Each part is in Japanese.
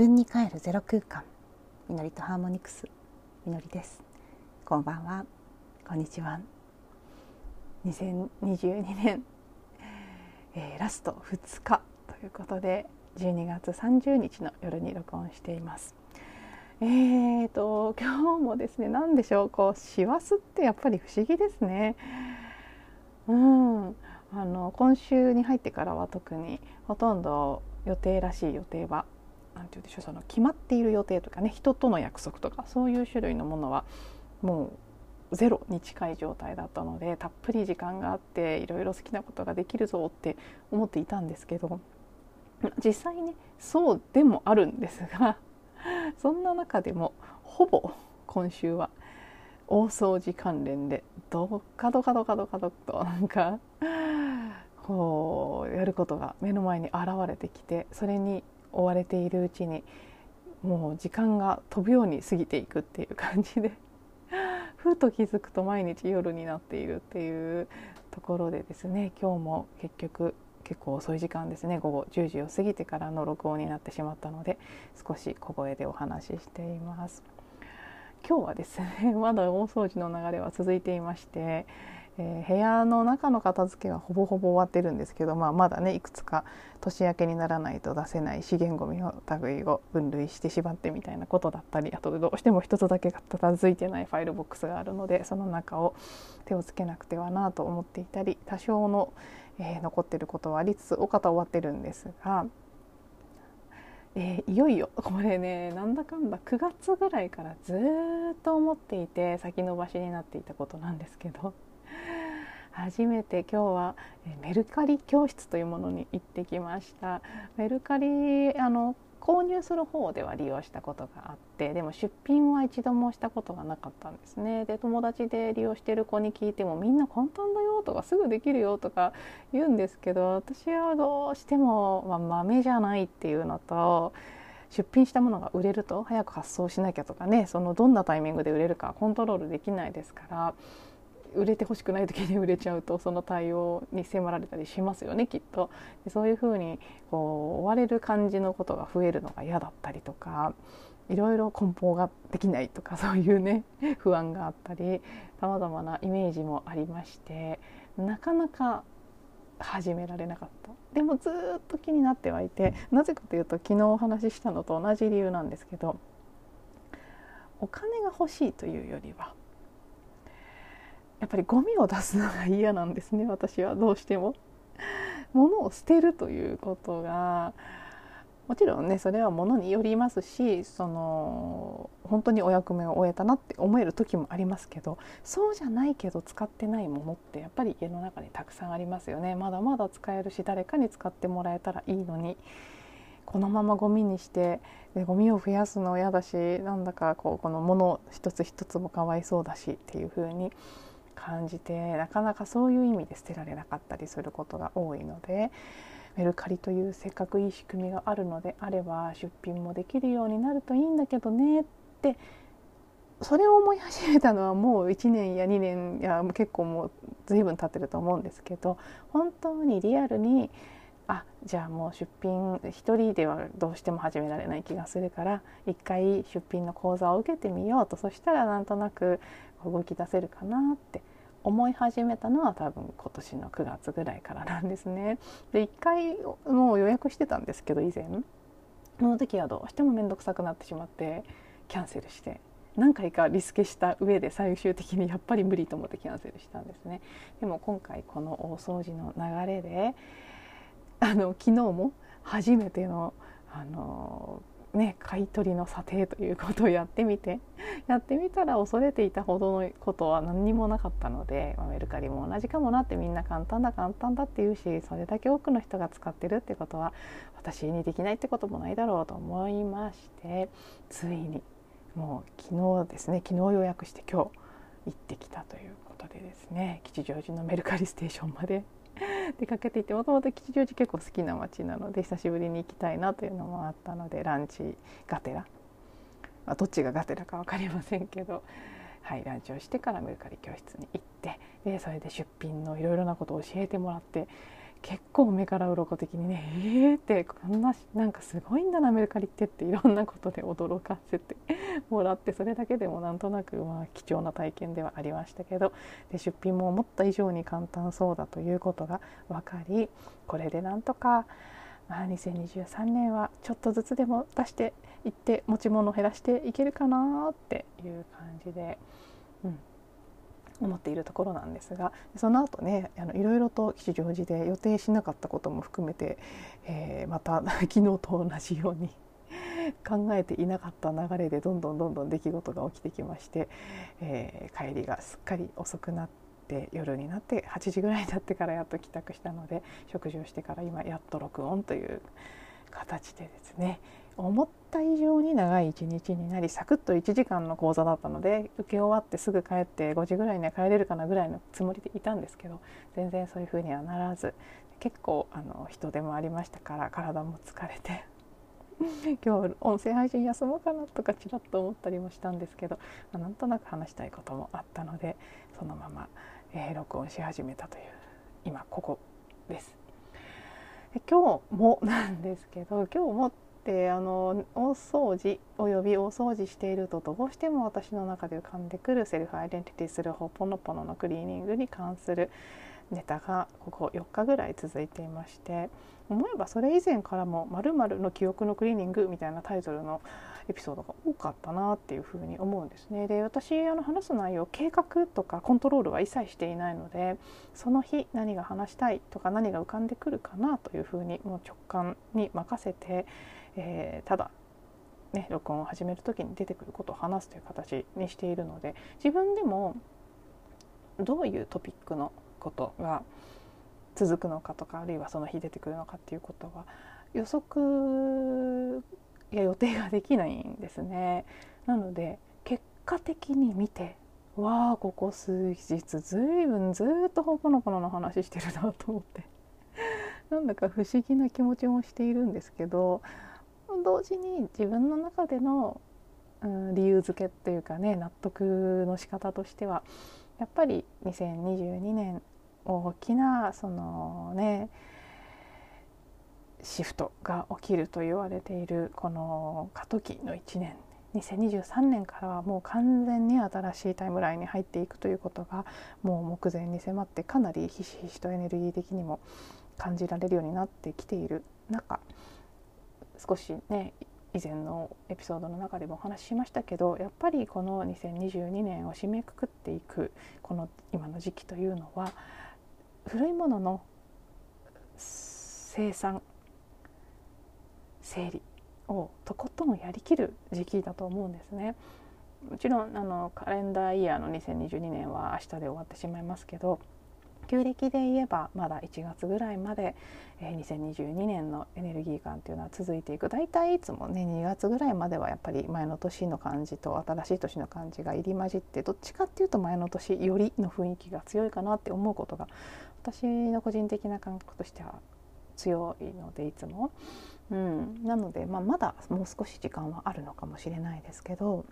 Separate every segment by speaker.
Speaker 1: 分に帰るゼロ空間。みのりとハーモニクス。みのりです。こんばんは。こんにちは。2022年、えー、ラスト2日。ということで12月30日の夜に録音しています。えーと今日もですね何でしょう。こう師走ってやっぱり不思議ですね。うん。あの今週に入ってからは特にほとんど予定らしい予定はて言うでしょうその決まっている予定とかね人との約束とかそういう種類のものはもうゼロに近い状態だったのでたっぷり時間があっていろいろ好きなことができるぞって思っていたんですけど実際ねそうでもあるんですが そんな中でもほぼ今週は大掃除関連でドカドカドカドカドとなんかこうやることが目の前に現れてきてそれに追われているうちにもう時間が飛ぶように過ぎていくっていう感じで ふと気づくと毎日夜になっているっていうところでですね今日も結局結構遅い時間ですね午後10時を過ぎてからの録音になってしまったので少し小声でお話ししています。今日はですね まだ大掃除の流れは続いていましてえー、部屋の中の片付けはほぼほぼ終わってるんですけど、まあ、まだねいくつか年明けにならないと出せない資源ごみの類を分類してしまってみたいなことだったりあとどうしても一つだけ片付いてないファイルボックスがあるのでその中を手をつけなくてはなと思っていたり多少の、えー、残ってることはありつつお方終わってるんですが。えー、いよいよこれねなんだかんだ9月ぐらいからずっと思っていて先延ばしになっていたことなんですけど初めて今日はメルカリ教室というものに行ってきました。メルカリあの購入する方では利用したことがあってでも出品は一度もしたことがなかったんですね。で友達で利用してる子に聞いてもみんな簡単だよとかすぐできるよとか言うんですけど私はどうしても、まあ、豆じゃないっていうのと出品したものが売れると早く発送しなきゃとかねそのどんなタイミングで売れるかコントロールできないですから売れてほしくない時に売れちゃうとその対応に迫られたりしますよねきっと。でそういうふうにこう追われる感じのことが増えるのが嫌だったりとかいろいろ梱包ができないとか そういうね不安があったりさまざまなイメージもありましてなかなか始められなかった。でもずっと気になってはいてなぜかというと昨日お話ししたのと同じ理由なんですけどお金が欲しいというよりはやっぱりゴミを出すのが嫌なんですね私はどうしても。物を捨てるということがもちろんねそれは物によりますしその本当にお役目を終えたなって思える時もありますけどそうじゃないけど使ってないものってやっぱり家の中にたくさんありますよねまだまだ使えるし誰かに使ってもらえたらいいのにこのままゴミにしてでゴミを増やすの嫌だしなんだかこうこの物一つ一つもかわいそうだしっていう風に感じてなかなかそういう意味で捨てられなかったりすることが多いのでメルカリというせっかくいい仕組みがあるのであれば出品もできるようになるといいんだけどねってそれを思い始めたのはもう1年や2年や結構もう随分経ってると思うんですけど本当にリアルにあじゃあもう出品1人ではどうしても始められない気がするから一回出品の講座を受けてみようとそしたらなんとなく動き出せるかなって思い始めたのは多分今年の9月ぐらいからなんですね。で1回もう予約してたんですけど以前その時はどうしても面倒くさくなってしまってキャンセルして何回かリスケした上で最終的にやっぱり無理と思ってキャンセルしたんですね。でも今回この大掃除の流れであの昨日も初めてのあのね、買い取りの査定ということをやってみて やってみたら恐れていたほどのことは何にもなかったので、まあ、メルカリも同じかもなってみんな簡単だ簡単だって言うしそれだけ多くの人が使ってるってことは私にできないってこともないだろうと思いましてついにもう昨日ですね昨日予約して今日行ってきたということでですね吉祥寺のメルカリステーションまで 出かけていてもともと吉祥寺結構好きな街なので久しぶりに行きたいなというのもあったのでランチがてら、まあ、どっちががてらか分かりませんけど、はい、ランチをしてからメルカリ教室に行ってでそれで出品のいろいろなことを教えてもらって結構目から鱗的にねえーってこんななんかすごいんだなメルカリってっていろんなことで驚かせて もらってそれだけでもなんとなくまあ貴重な体験ではありましたけどで出品も思った以上に簡単そうだということが分かりこれでなんとか、まあ、2023年はちょっとずつでも出していって持ち物を減らしていけるかなっていう感じで。うん思っているところなんですがその後ねあのいろいろと吉祥寺で予定しなかったことも含めて、えー、また 昨日と同じように 考えていなかった流れでどんどんどんどん出来事が起きてきまして、えー、帰りがすっかり遅くなって夜になって8時ぐらいになってからやっと帰宅したので食事をしてから今やっと録音という形でですね思った以上に長い一日になりサクッと1時間の講座だったので受け終わってすぐ帰って5時ぐらいには帰れるかなぐらいのつもりでいたんですけど全然そういう風にはならず結構あの人手もありましたから体も疲れて 今日音声配信休もうかなとかちらっと思ったりもしたんですけど、まあ、なんとなく話したいこともあったのでそのまま、えー、録音し始めたという今ここです。今日もなんですけど今日もであの大掃除および大掃除しているとどうしても私の中で浮かんでくるセルフアイデンティティするホポノポノのクリーニングに関するネタがここ4日ぐらい続いていまして思えばそれ以前からも「まるの記憶のクリーニング」みたいなタイトルのエピソードが多かったなっていうふうに思うんですね。で私あの話す内容計画とかコントロールは一切していないのでその日何が話したいとか何が浮かんでくるかなというふうにもう直感に任せてえー、ただね、録音を始める時に出てくることを話すという形にしているので自分でもどういうトピックのことが続くのかとかあるいはその日出てくるのかっていうことは予測や予定ができないんですね。なので結果的に見てわあここ数日ずいぶんずっとほぼのぽのの話してるなと思ってなんだか不思議な気持ちもしているんですけど同時に自分の中での、うん、理由付けっていうかね納得の仕方としてはやっぱり2022年大きなそのねシフトが起きると言われているこの過渡期の1年。2023年からはもう完全に新しいタイムラインに入っていくということがもう目前に迫ってかなりひしひしとエネルギー的にも感じられるようになってきている中少しね以前のエピソードの中でもお話ししましたけどやっぱりこの2022年を締めくくっていくこの今の時期というのは古いものの生産整理をとことんやりきる時期だと思うんですね。もちろんあのカレンダーイヤーの2022年は明日で終わってしまいますけど旧暦で言えばまだ1月ぐらいまで、えー、2022年のエネルギー感っていうのは続いていく大体いつもね2月ぐらいまではやっぱり前の年の感じと新しい年の感じが入り混じってどっちかっていうと前の年よりの雰囲気が強いかなって思うことが私の個人的な感覚としては強いのでいつも。うん、なので、まあ、まだもう少し時間はあるのかもしれないですけど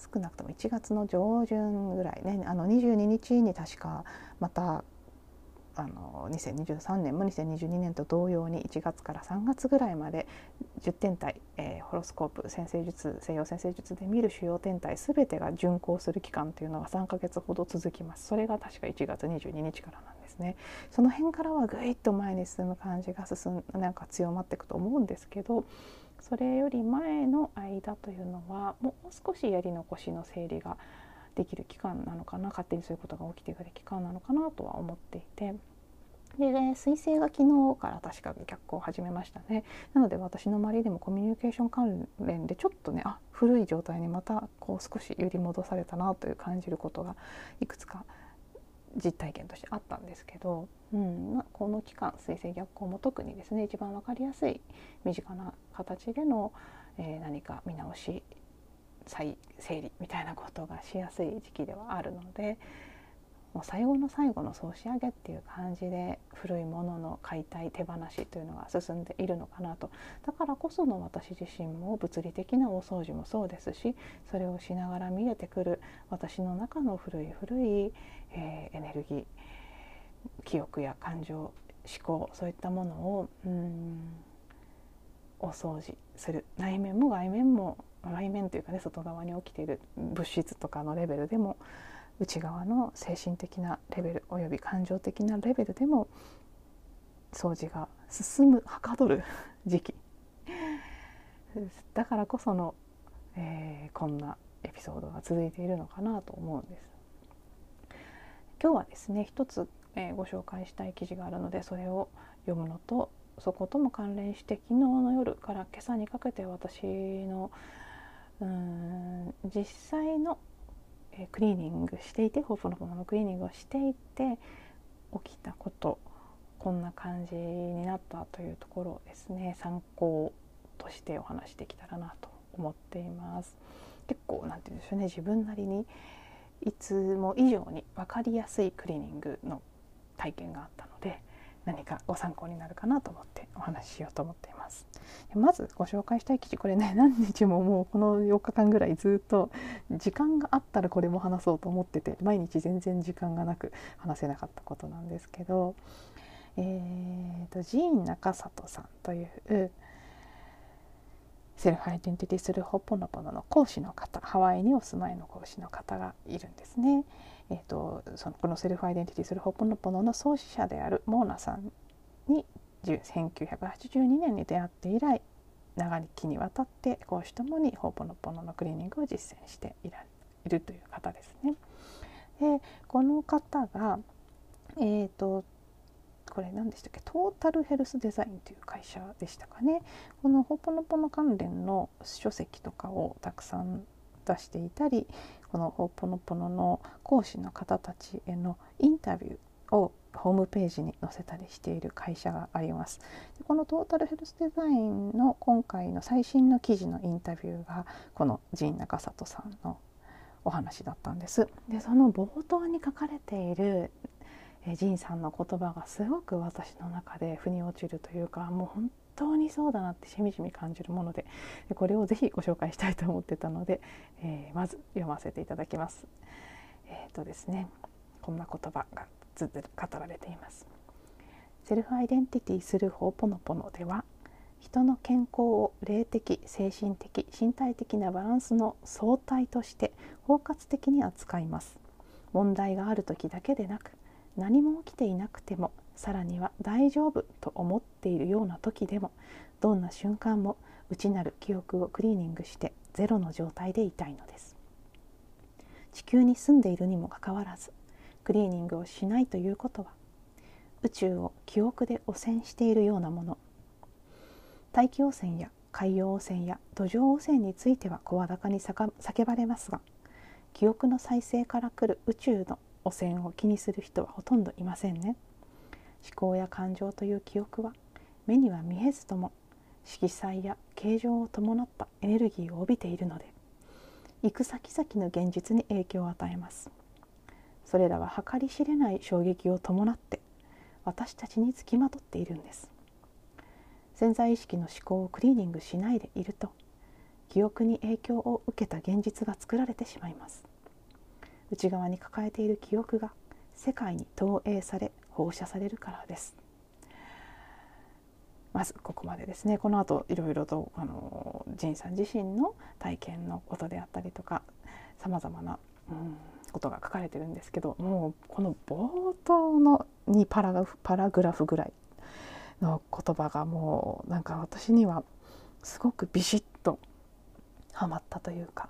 Speaker 1: 少なくとも1月の上旬ぐらいねあの22日に確かまたあの2023年も2022年と同様に1月から3月ぐらいまで10天体、えー、ホロスコープ先生術西洋先生術で見る主要天体全てが巡行する期間というのが3ヶ月ほど続きます。それが確か1月22日からなんですね。その辺からはぐいっと前に進む感じが進んなんか強まっていくと思うんですけどそれより前の間というのはもう少しやり残しの整理ができる期間なのかな勝手にそういうことが起きてくる期間なのかなとは思っていて。で、ね、彗星が昨日から確か逆行を始めましたねなので私の周りでもコミュニケーション関連でちょっとねあ古い状態にまたこう少し揺り戻されたなという感じることがいくつか実体験としてあったんですけど、うんま、この期間水星逆行も特にですね一番分かりやすい身近な形での、えー、何か見直し再整理みたいなことがしやすい時期ではあるのでもう最後の最後の総仕上げっていう感じで古いものの解体手放しというのが進んでいるのかなと。だからこその私自身も物理的な大掃除もそうですしそれをしながら見えてくる私の中の古い古い、えー、エネルギー記憶や感情思考そういったものをうんお掃除する内面も外面も外面というかね外側に起きている物質とかのレベルでも内側の精神的なレベルおよび感情的なレベルでも掃除が進むはかどる 時期だからこその、えー、こんなエピソードが続いているのかなと思うんです。今日はですね一つ、えー、ご紹介したい記事があるのでそれを読むのとそことも関連して昨日の夜から今朝にかけて私のうん実際の、えー、クリーニングしていてホープのもののクリーニングをしていて起きたことこんな感じになったというところをですね参考としてお話しできたらなと思っています。結構なんて言うんでしょうね自分なりにいつも以上に分かりやすいクリーニングの体験があったので何かご参考になるかなと思ってお話ししようと思っていますまずご紹介したい記事これね何日ももうこの4日間ぐらいずっと時間があったらこれも話そうと思ってて毎日全然時間がなく話せなかったことなんですけどえーと、ジーン中里さんというSelf Identity Through ホオポノポノの講師の方ハワイにお住まいの講師の方がいるんですね。えーと、そのこの Self Identity Through ホオポノポノの創始者であるモーナさんに1982年に出会って以来長きにわたって講師ともにホオポノポノのクリーニングを実践しているという方ですね。でこの方が、えーとこれ何でしたっけ？トータルヘルスデザインという会社でしたかねこのホポノポノ関連の書籍とかをたくさん出していたりこのホポノポノの講師の方たちへのインタビューをホームページに載せたりしている会社があります。でこのトータルヘルスデザインの今回の最新の記事のインタビューがこの陣中里さんのお話だったんです。でその冒頭に書かれているえジンさんの言葉がすごく私の中で腑に落ちるというかもう本当にそうだなってしみじみ感じるものでこれをぜひご紹介したいと思ってたので、えー、まず読ませていただきます。えーとですね、こんな言葉がずっと語られています。セルフアイデンティティするホーポノポノでは人の健康を霊的精神的身体的なバランスの相対として包括的に扱います問題がある時だけでなく何も起きていなくてもさらには大丈夫と思っているような時でもどんな瞬間も内なる記憶をクリーニングしてゼロの状態でいたいのです。地球に住んでいるにもかかわらずクリーニングをしないということは宇宙を記憶で汚染しているようなもの。大気汚染や海洋汚染や土壌汚染については声高に叫ばれますが記憶の再生から来る宇宙の汚染を気にする人はほとんどいませんね。思考や感情という記憶は目には見えずとも色彩や形状を伴ったエネルギーを帯びているので行く先々の現実に影響を与えます。それらは計り知れない衝撃を伴って私たちにつきまとっているんです。潜在意識の思考をクリーニングしないでいると記憶に影響を受けた現実が作られてしまいます。内側に抱えている記憶が世界に投影され放射されるからです。まずここまでですね。この後いろいろとあのジンさん自身の体験のことであったりとかさまざまな、うん、ことが書かれてるんですけどもうこの冒頭の2パラパラグラフぐらいの言葉がもうなんか私にはすごくビシッとはまったというか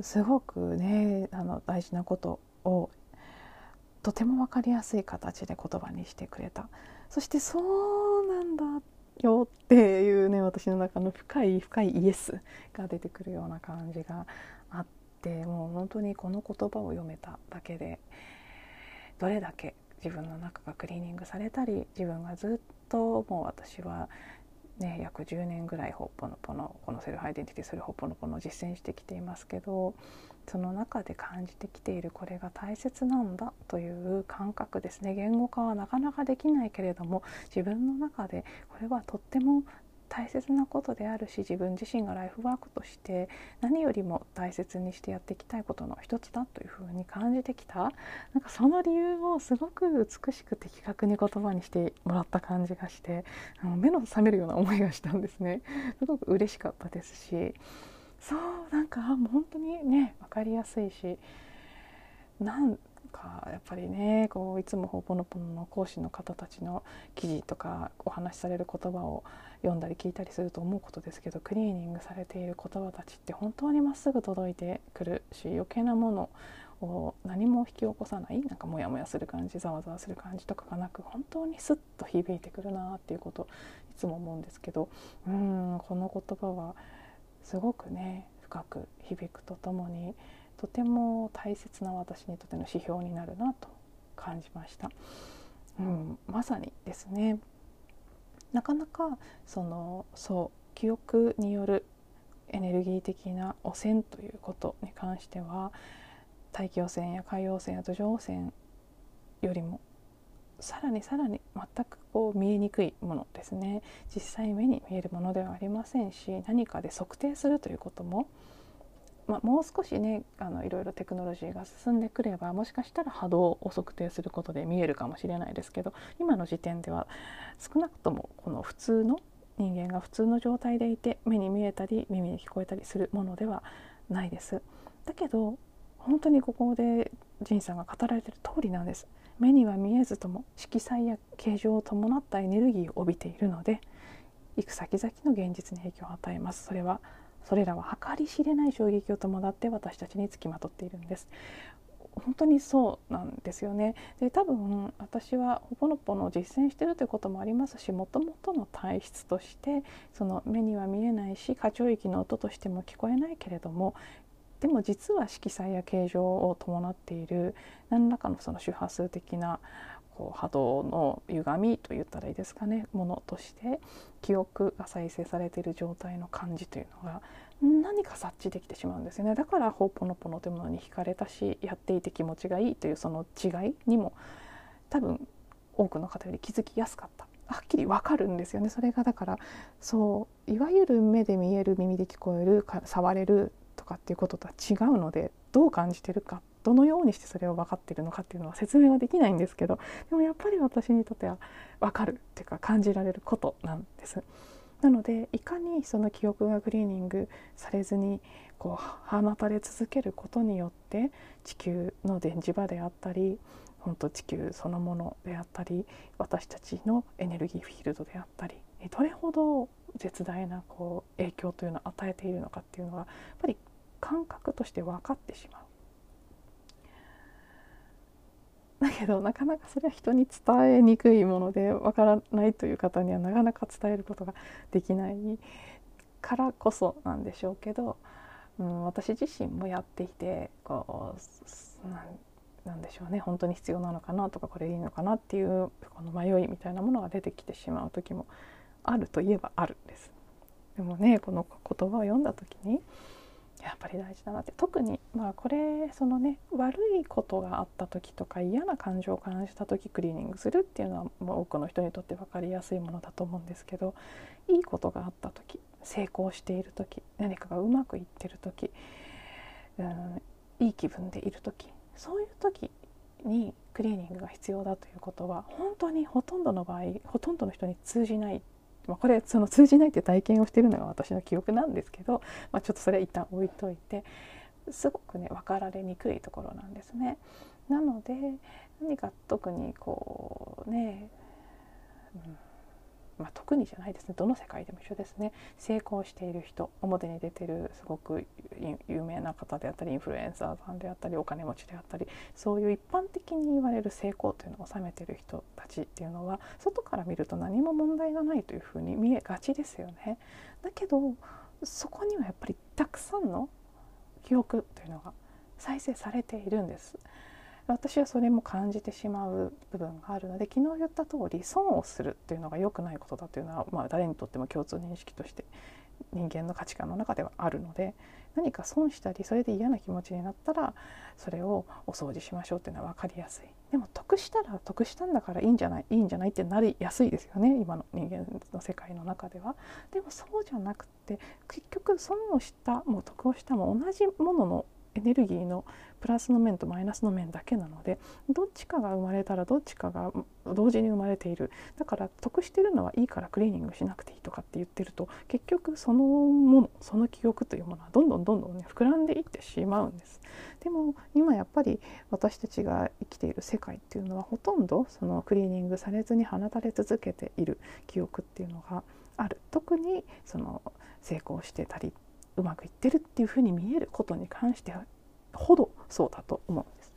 Speaker 1: すごくねあの大事なことをとても分かりやすい形で言葉にしてくれた。そしてそうなんだよっていうね私の中の深い深いイエスが出てくるような感じがあってもう本当にこの言葉を読めただけでどれだけ自分の中がクリーニングされたり自分がずっともう私はね、約10年ぐらいほっぽのぽのこのセルフアイデンティティするほっぽのぽのを実践してきていますけどその中で感じてきているこれが大切なんだという感覚ですね。言語化はなかなかできないけれども自分の中でこれはとっても大切なことであるし自分自身がライフワークとして何よりも大切にしてやっていきたいことの一つだというふうに感じてきた。なんかその理由をすごく美しく的確に言葉にしてもらった感じがしてあの目の覚めるような思いがしたんですね。すごく嬉しかったですし。そうなんか本当にね分かりやすいしなんかやっぱりねこういつもほぽのぽのの講師の方たちの記事とかお話しされる言葉を読んだり聞いたりすると思うことですけどクリーニングされている言葉たちって本当にまっすぐ届いてくるし余計なものを何も引き起こさないなんかモヤモヤする感じざわざわする感じとかがなく本当にスッと響いてくるなっていうこといつも思うんですけどうんこの言葉はすごくね深く響くとともにとても大切な私にとっての指標になるなと感じました。うん、まさにですねなかなかそのそう記憶によるエネルギー的な汚染ということに関しては大気汚染や海洋汚染や土壌汚染よりもさらにさらに全くこう見えにくいものですね実際目に見えるものではありませんし何かで測定するということも、まあ、もう少しねあのいろいろテクノロジーが進んでくればもしかしたら波動を測定することで見えるかもしれないですけど今の時点では少なくともこの普通の人間が普通の状態でいて目に見えたり耳に聞こえたりするものではないです。だけど本当にここで仁さんが語られている通りなんです。目には見えずとも色彩や形状を伴ったエネルギーを帯びているので行く先々の現実に影響を与えますそれはそれらは計り知れない衝撃を伴って私たちにつきまとっているんです。本当にそうなんですよね。で多分私はほぽのぽの実践してるということもありますしもともとの体質としてその目には見えないし過聴域の音としても聞こえないけれどもでも実は色彩や形状を伴っている何らかのその周波数的なこう波動の歪みと言ったらいいですかね。ものとして記憶が再生されている状態の感じというのが何か察知できてしまうんですよね。だからほぽのぽのというものに惹かれたしやっていて気持ちがいいというその違いにも多分多くの方より気づきやすかった。はっきりわかるんですよねそれが。だからそういわゆる目で見える耳で聞こえる触れるとかっていうこととは違うのでどう感じてるかどのようにしてそれを分かっているのかっていうのは説明はできないんですけどでもやっぱり私にとっては分かるっていうか感じられることなんです。なのでいかにその記憶がクリーニングされずにこう放たれ続けることによって地球の電磁場であったり本当地球そのものであったり私たちのエネルギーフィールドであったりどれほど絶大なこう影響というのを与えているのかっていうのはやっぱり感覚として分かってしまう。だけどなかなかそれは人に伝えにくいもので分からないという方にはなかなか伝えることができないからこそなんでしょうけど、うん、私自身もやっていてこうなんでしょうね本当に必要なのかなとかこれいいのかなっていうこの迷いみたいなものが出てきてしまう時もあるといえばあるんです。でもねこの言葉を読んだ時にやっぱり大事だなって。特にまあこれそのね悪いことがあった時とか嫌な感情を感じた時クリーニングするっていうのはもう多くの人にとって分かりやすいものだと思うんですけどいいことがあった時成功している時何かがうまくいってる時、うん、いい気分でいる時そういう時にクリーニングが必要だということは本当にほとんどの場合ほとんどの人に通じないまあ、これその通じないって体験をしてるのが私の記憶なんですけど、まあ、ちょっとそれは一旦置いといてすごくね分かられにくいところなんですね。なので何か特にこうね、うんまあ、特にじゃないですねどの世界でも一緒ですね成功している人表に出てるすごく有名な方であったりインフルエンサーさんであったりお金持ちであったりそういう一般的に言われる成功というのを収めてる人たちっていうのは外から見ると何も問題がないというふうに見えがちですよね。だけどそこにはやっぱりたくさんの記憶というのが再生されているんです。私はそれも感じてしまう部分があるので昨日言った通り損をするっていうのが良くないことだというのは、まあ、誰にとっても共通認識として人間の価値観の中ではあるので何か損したりそれで嫌な気持ちになったらそれをお掃除しましょうっていうのは分かりやすいでも得したら得したんだからいいんじゃないいいんじゃないってなりやすいですよね今の人間の世界の中では。でもそうじゃなくて結局損をしたも得をしたも同じもののエネルギーのプラスの面とマイナスの面だけなのでどっちかが生まれたらどっちかが同時に生まれているだから得してるのはいいからクリーニングしなくていいとかって言ってると結局そのものその記憶というものはどんどんどんどんね膨らんでいってしまうんです。でも今やっぱり私たちが生きている世界っていうのはほとんどそのクリーニングされずに放たれ続けている記憶っていうのがある特にその成功してたりうまくいってるっていうふうに見えることに関してはほどそうだと思うんです。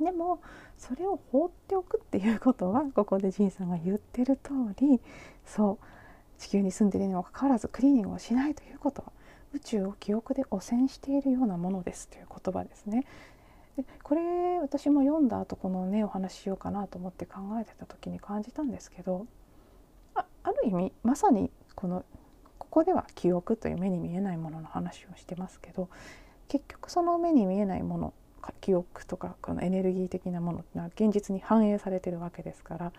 Speaker 1: でもそれを放っておくっていうことはここで仁さんが言ってる通りそう地球に住んでいるにもかかわらずクリーニングをしないということは宇宙を記憶で汚染しているようなものですという言葉ですね。でこれ私も読んだ後このねお話ししようかなと思って考えてた時に感じたんですけどあある意味まさにこのここでは記憶という目に見えないものの話をしてますけど結局その目に見えないもの記憶とかこのエネルギー的なものっていうのは現実に反映されてるわけですから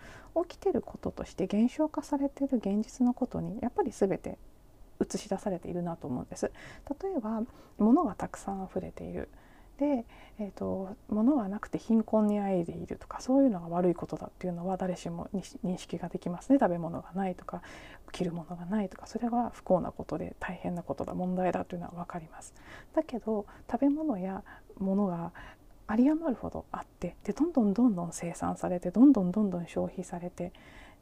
Speaker 1: 起きてることとして現象化されてる現実のことにやっぱり全て映し出されているなと思うんです。例えば物がたくさん溢れているで、えーと、物がなくて貧困にあえいでいるとかそういうのが悪いことだっていうのは誰しも認識ができますね食べ物がないとか着るものがないとかそれは不幸なことで大変なことだ問題だというのは分かります。だけど食べ物や物が有り余るほどあってでどんどんどんどん生産されてどんどんどんどん消費されて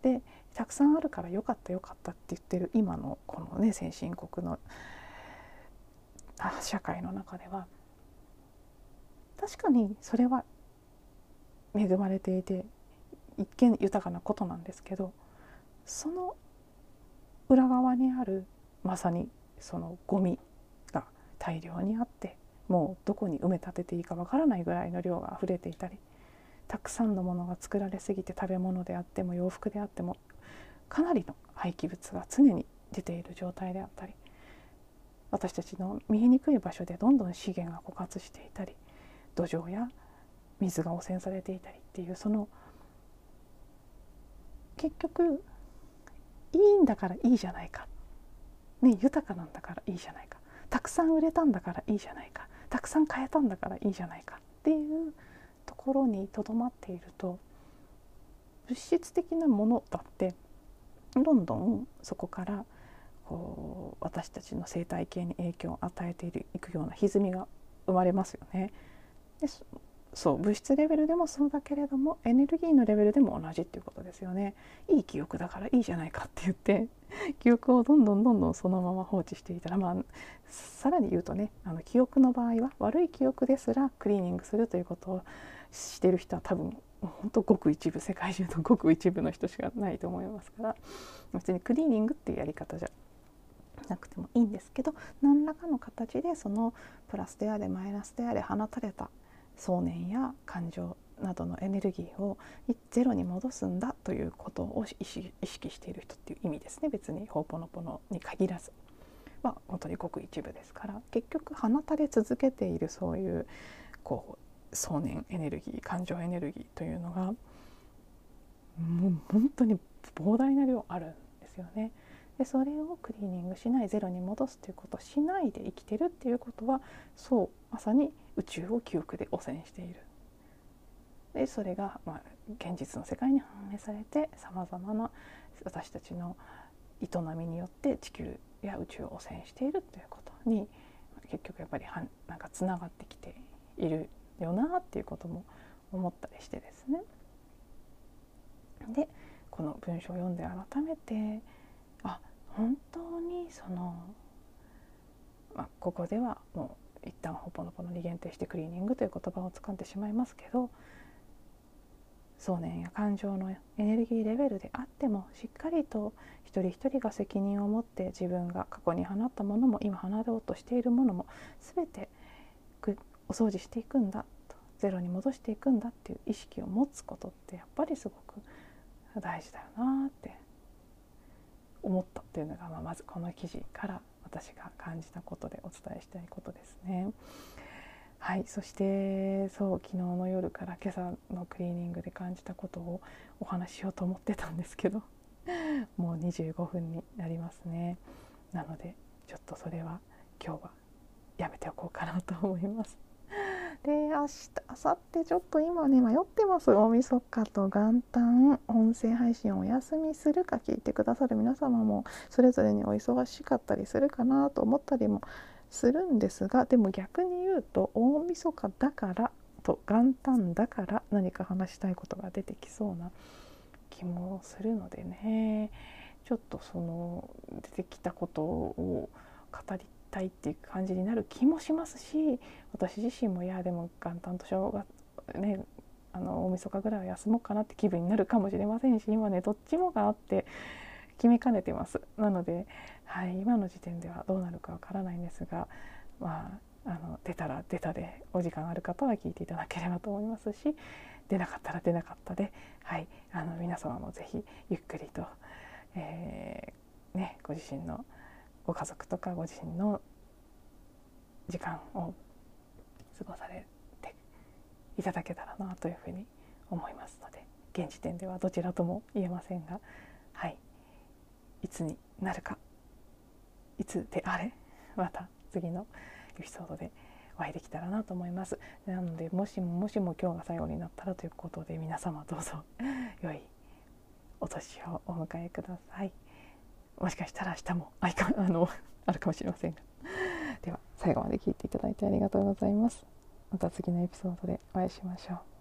Speaker 1: でたくさんあるからよかったよかったって言ってる今のこのね先進国の社会の中では確かにそれは恵まれていて一見豊かなことなんですけどその裏側にあるまさにそのゴミが大量にあってもうどこに埋め立てていいかわからないぐらいの量が溢れていたりたくさんのものが作られすぎて食べ物であっても洋服であってもかなりの廃棄物が常に出ている状態であったり私たちの見えにくい場所でどんどん資源が枯渇していたり土壌や水が汚染されていたりっていうその結局いいんだからいいじゃないか、ね、豊かなんだからいいじゃないか。たくさん売れたんだからいいじゃないか。たくさん買えたんだからいいじゃないかっていうところにとどまっていると物質的なものだってどんどんそこからこう私たちの生態系に影響を与えていくような歪みが生まれますよね。でそう物質レベルでもそうだけれどもエネルギーのレベルでも同じっていうことですよね。いい記憶だからいいじゃないかって言って 記憶をどんどんどんどんそのまま放置していたらまあさらに言うとねあの記憶の場合は悪い記憶ですらクリーニングするということをしてる人は多分本当ごく一部世界中のごく一部の人しかないと思いますから別にクリーニングっていうやり方じゃなくてもいいんですけど何らかの形でそのプラスであれマイナスであれ放たれた想念や感情などのエネルギーをゼロに戻すんだということを意識している人っていう意味ですね別にホーポノポノに限らず。まあ、本当にごく一部ですから結局放たれ続けているそういうこう想念エネルギー感情エネルギーというのがもう本当に膨大な量あるんですよね。でそれをクリーニングしないゼロに戻すということをしないで生きてるっていうことはそうまさに宇宙を記憶で汚染している。でそれが、まあ、現実の世界に反映されてさまざまな私たちの営みによって地球や宇宙を汚染しているということに結局やっぱりはなんかつながってきているよなっていうことも思ったりしてですね。でこの文章を読んで改めてあ本当にその、まあ、ここではもう一旦ほぽのぽのに限定してクリーニングという言葉を使ってしまいますけど想念や感情のエネルギーレベルであってもしっかりと一人一人が責任を持って自分が過去に放ったものも今放ろうとしているものも全てお掃除していくんだとゼロに戻していくんだっていう意識を持つことってやっぱりすごく大事だよなって思ったっていうのが、まあ、まずこの記事から私が感じたことでお伝えしたいことですね。はいそしてそう昨日の夜から今朝のクリーニングで感じたことをお話ししようと思ってたんですけど もう25分になりますねなのでちょっとそれは今日はやめておこうかなと思いますで明日明後日ちょっと今ね迷ってます。大晦日と元旦音声配信をお休みするか聞いてくださる皆様もそれぞれにお忙しかったりするかなと思ったりもするんですがでも逆に言うと大晦日だからと元旦だから何か話したいことが出てきそうな気もするのでね。ちょっとその出てきたことを語りたいっていう感じになる気もしますし私自身もいやでも元旦と正月ねあの大晦日ぐらいは休もうかなって気分になるかもしれませんし今ねどっちもがあって決めかねてます。なので、はい、今の時点ではどうなるかわからないんですがまああの出たら出たでお時間ある方は聞いていただければと思いますし出なかったら出なかったで、はい、あの皆様もぜひゆっくりと、えー、ね、ご自身のご家族とかご自身の時間を過ごされていただけたらなというふうに思いますので現時点ではどちらとも言えませんがはいいつになるかいつであれまた次のエピソードでお会いできたらなと思いますなのでもしももしも今日が最後になったらということで皆様どうぞ良いお年をお迎えください。もしかしたら明日もあいかあの あるかもしれませんが。では最後まで聞いていただいてありがとうございます。また次のエピソードでお会いしましょう。